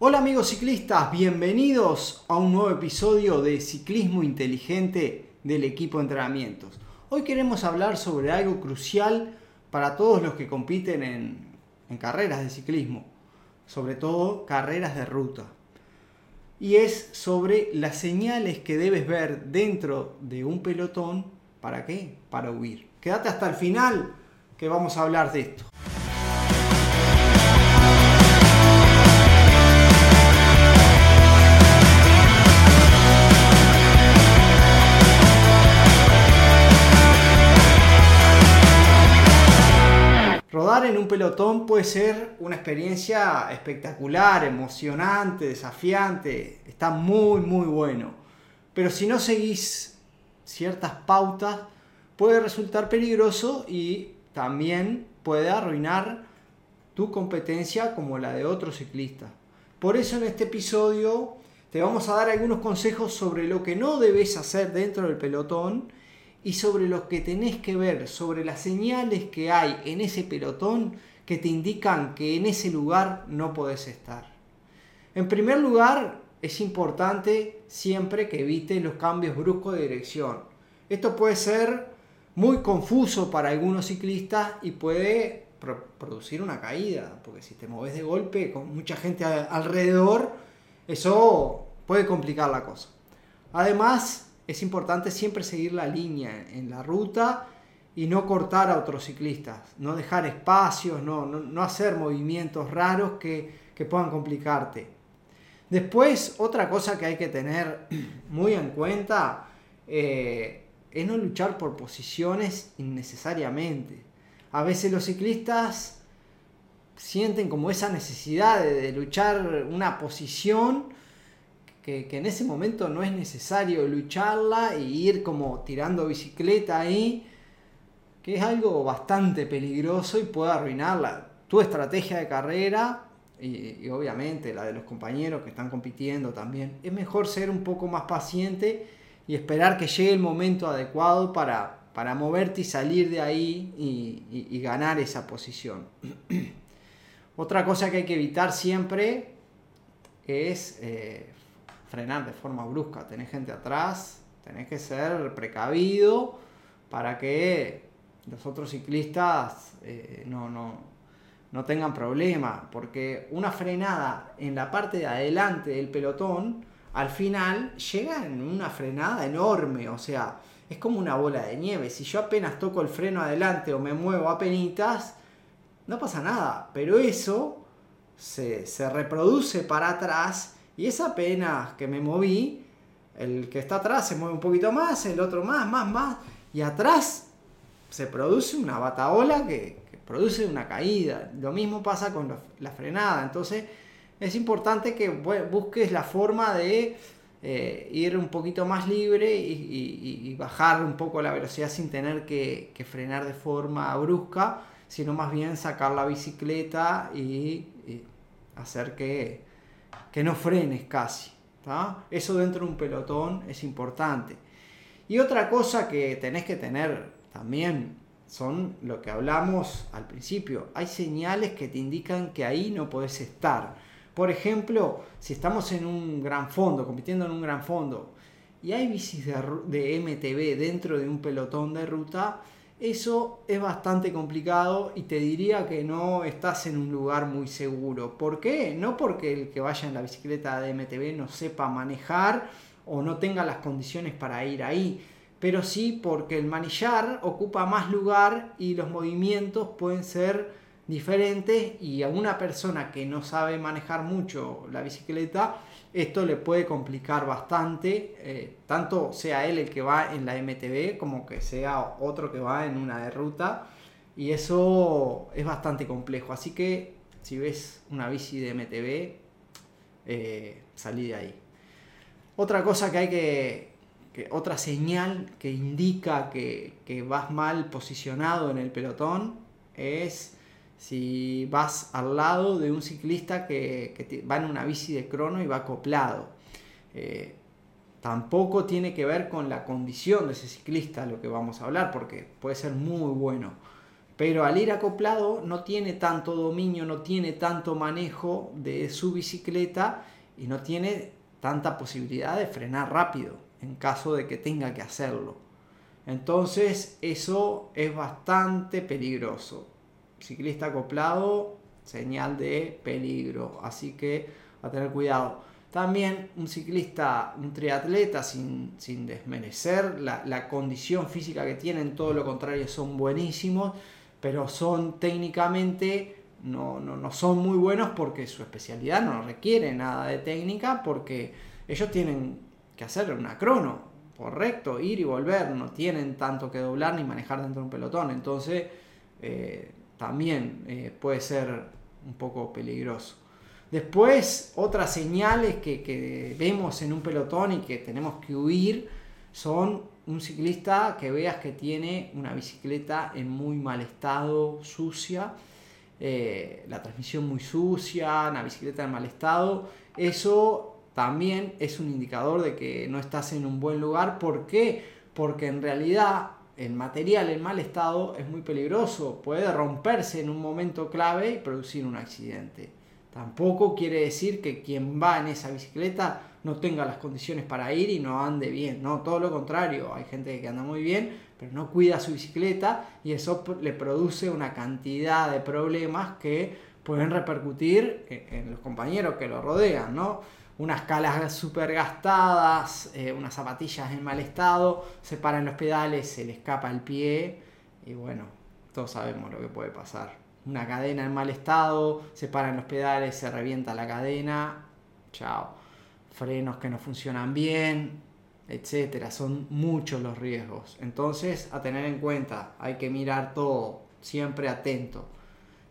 Hola amigos ciclistas, bienvenidos a un nuevo episodio de Ciclismo Inteligente del equipo de entrenamientos. Hoy queremos hablar sobre algo crucial para todos los que compiten en, en carreras de ciclismo, sobre todo carreras de ruta. Y es sobre las señales que debes ver dentro de un pelotón. ¿Para qué? Para huir. Quédate hasta el final que vamos a hablar de esto. Rodar en un pelotón puede ser una experiencia espectacular, emocionante, desafiante, está muy muy bueno. Pero si no seguís ciertas pautas, puede resultar peligroso y también puede arruinar tu competencia como la de otro ciclista. Por eso en este episodio te vamos a dar algunos consejos sobre lo que no debes hacer dentro del pelotón y sobre lo que tenés que ver, sobre las señales que hay en ese pelotón que te indican que en ese lugar no podés estar. En primer lugar, es importante siempre que evites los cambios bruscos de dirección. Esto puede ser muy confuso para algunos ciclistas y puede producir una caída, porque si te mueves de golpe con mucha gente alrededor, eso puede complicar la cosa. Además, es importante siempre seguir la línea en la ruta y no cortar a otros ciclistas, no dejar espacios, no, hacer movimientos raros que, puedan complicarte. Después, otra cosa que hay que tener muy en cuenta eh, es no luchar por posiciones innecesariamente. A veces los ciclistas sienten como esa necesidad de luchar una posición que, en ese momento no es necesario lucharla y ir como tirando bicicleta ahí, que es algo bastante peligroso y puede arruinarla tu estrategia de carrera y, obviamente la de los compañeros que están compitiendo también. Es mejor ser un poco más paciente y esperar que llegue el momento adecuado para, para moverte y salir de ahí y, ganar esa posición. Otra cosa que hay que evitar siempre es eh, frenar de forma brusca. Tenés gente atrás, tenés que ser precavido para que los otros ciclistas eh, no, no, no tengan problema. Porque una frenada en la parte de adelante del pelotón, al final llega en una frenada enorme. O sea, es como una bola de nieve. Si yo apenas toco el freno adelante o me muevo a no pasa nada. Pero eso se, se reproduce para atrás y esa pena que me moví, el que está atrás se mueve un poquito más, el otro más, más, más, y atrás se produce una bataola que, produce una caída. Lo mismo pasa con la, frenada. Entonces es importante que busques la forma de eh, ir un poquito más libre y, bajar un poco la velocidad sin tener que, frenar de forma brusca, sino más bien sacar la bicicleta y hacer que que no frenes casi. Eso dentro de un pelotón es importante. Y otra cosa que tenés que tener también son lo que hablamos al principio. Hay señales que te indican que ahí no podés estar. Por ejemplo, si estamos en un gran fondo, compitiendo en un gran fondo, y hay bicis de, de MTB dentro de un pelotón de ruta, eso es bastante complicado y te diría que no estás en un lugar muy seguro. ¿Por qué? No porque el que vaya en la bicicleta de MTB no sepa manejar o no tenga las condiciones para ir ahí, pero sí porque el manillar ocupa más lugar y los movimientos pueden ser diferentes y a una persona que no sabe manejar mucho la bicicleta esto le puede complicar bastante, eh, tanto sea él el que va en la MTB como que sea otro que va en una de ruta. Y eso es bastante complejo. Así que si ves una bici de MTB, eh, salí de ahí. Otra cosa que hay que, otra señal que indica que, que vas mal posicionado en el pelotón es si vas al lado de un ciclista que, va en una bici de crono y va acoplado. Eh, tampoco tiene que ver con la condición de ese ciclista lo que vamos a hablar, porque puede ser muy bueno. Pero al ir acoplado no tiene tanto dominio, no tiene tanto manejo de su bicicleta y no tiene tanta posibilidad de frenar rápido en caso de que tenga que hacerlo. Entonces eso es bastante peligroso. Ciclista acoplado, señal de peligro. Así que a tener cuidado. También un ciclista, un triatleta, sin, sin desmerecer la, la, condición física que tienen, todo lo contrario, son buenísimos, pero son técnicamente, no, no, no son muy buenos porque su especialidad no requiere nada de técnica, porque ellos tienen que hacer una crono, correcto, ir y volver, no tienen tanto que doblar ni manejar dentro de un pelotón, entonces eh, también eh, puede ser un poco peligroso. Después, otras señales que, vemos en un pelotón y que tenemos que huir son un ciclista que veas que tiene una bicicleta en muy mal estado, sucia, eh, la transmisión muy sucia, una bicicleta en mal estado. Eso también es un indicador de que no estás en un buen lugar. ¿Por qué? Porque en realidad el material en mal estado es muy peligroso, puede romperse en un momento clave y producir un accidente. Tampoco quiere decir que quien va en esa bicicleta no tenga las condiciones para ir y no ande bien, no, todo lo contrario, hay gente que anda muy bien, pero no cuida su bicicleta y eso le produce una cantidad de problemas que pueden repercutir en los compañeros que lo rodean, ¿no? Unas calas súper gastadas, eh, unas zapatillas en mal estado, se paran los pedales, se le escapa el pie y bueno, todos sabemos lo que puede pasar. Una cadena en mal estado, se paran los pedales, se revienta la cadena, chao. Frenos que no funcionan bien, etcétera. Son muchos los riesgos. Entonces, a tener en cuenta, hay que mirar todo, siempre atento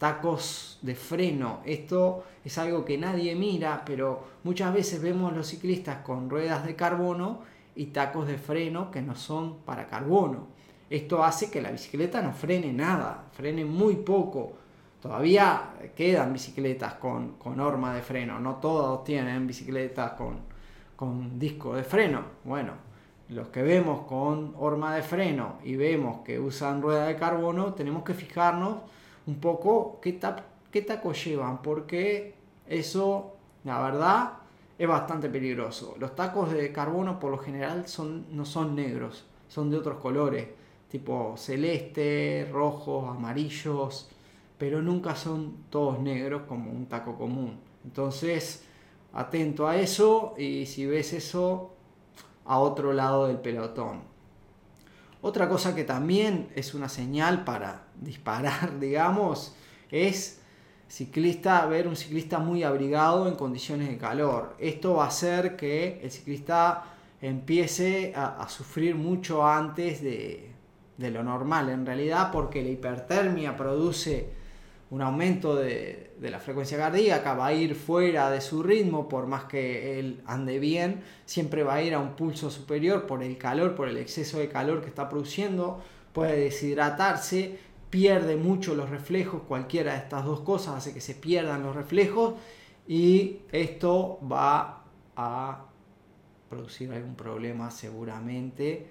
tacos de freno. Esto es algo que nadie mira, pero muchas veces vemos los ciclistas con ruedas de carbono y tacos de freno que no son para carbono. Esto hace que la bicicleta no frene nada, frene muy poco. Todavía quedan bicicletas con, con horma de freno, no todos tienen bicicletas con, con disco de freno. Bueno, los que vemos con horma de freno y vemos que usan rueda de carbono, tenemos que fijarnos un poco qué, qué tacos llevan, porque eso, la verdad, es bastante peligroso. Los tacos de carbono por lo general son, no son negros, son de otros colores, tipo celeste, rojos, amarillos, pero nunca son todos negros como un taco común. Entonces, atento a eso y si ves eso, a otro lado del pelotón. Otra cosa que también es una señal para disparar, digamos, es ciclista, ver un ciclista muy abrigado en condiciones de calor. Esto va a hacer que el ciclista empiece a, sufrir mucho antes de, de, lo normal, en realidad, porque la hipertermia produce un aumento de, de, la frecuencia cardíaca, va a ir fuera de su ritmo, por más que él ande bien, siempre va a ir a un pulso superior por el calor, por el exceso de calor que está produciendo, puede deshidratarse, pierde mucho los reflejos, cualquiera de estas dos cosas hace que se pierdan los reflejos y esto va a producir algún problema seguramente,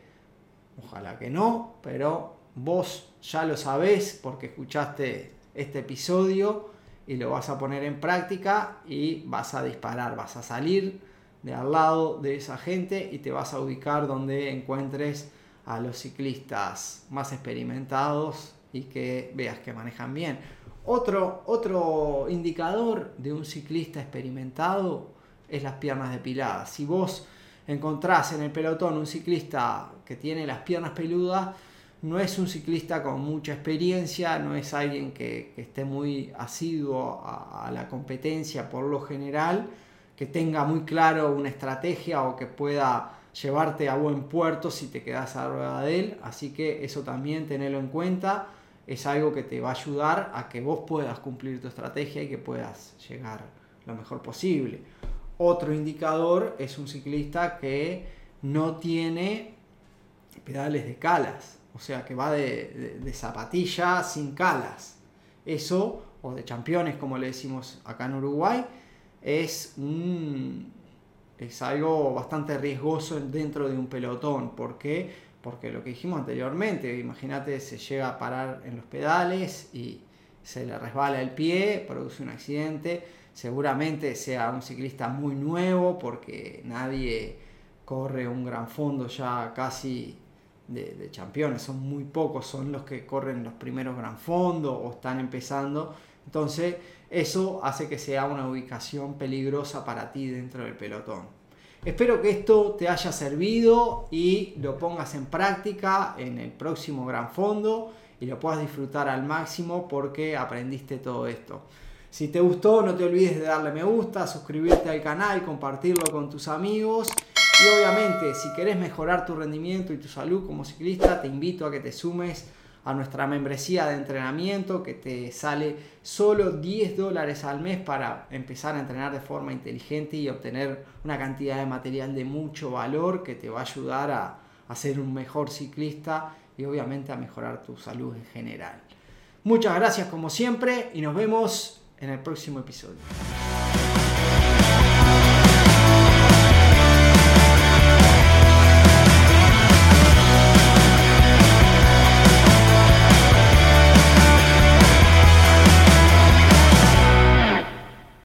ojalá que no, pero vos ya lo sabés porque escuchaste este episodio y lo vas a poner en práctica y vas a disparar, vas a salir de al lado de esa gente y te vas a ubicar donde encuentres a los ciclistas más experimentados y que veas que manejan bien. Otro, otro indicador de un ciclista experimentado es las piernas depiladas. Si vos encontrás en el pelotón un ciclista que tiene las piernas peludas, no es un ciclista con mucha experiencia, no es alguien que, esté muy asiduo a, la competencia por lo general, que tenga muy claro una estrategia o que pueda llevarte a buen puerto si te quedas a la rueda de él. Así que eso también tenerlo en cuenta. Es algo que te va a ayudar a que vos puedas cumplir tu estrategia y que puedas llegar lo mejor posible. Otro indicador es un ciclista que no tiene pedales de calas o sea que va de, zapatilla sin calas. Eso, o de championes como le decimos acá en Uruguay, es, es algo bastante riesgoso dentro de un pelotón. ¿Por qué? porque lo que dijimos anteriormente, imagínate, se llega a parar en los pedales y se le resbala el pie, produce un accidente, seguramente sea un ciclista muy nuevo porque nadie corre un gran fondo ya casi de, de campeones, son muy pocos, son los que corren los primeros gran fondos o están empezando, entonces eso hace que sea una ubicación peligrosa para ti dentro del pelotón. Espero que esto te haya servido y lo pongas en práctica en el próximo Gran Fondo y lo puedas disfrutar al máximo porque aprendiste todo esto. Si te gustó, no te olvides de darle me gusta, suscribirte al canal, compartirlo con tus amigos. Y obviamente, si querés mejorar tu rendimiento y tu salud como ciclista, te invito a que te sumes a nuestra membresía de entrenamiento que te sale solo 10 dólares al mes para empezar a entrenar de forma inteligente y obtener una cantidad de material de mucho valor que te va a ayudar a, a ser un mejor ciclista y obviamente a mejorar tu salud en general. Muchas gracias como siempre y nos vemos en el próximo episodio.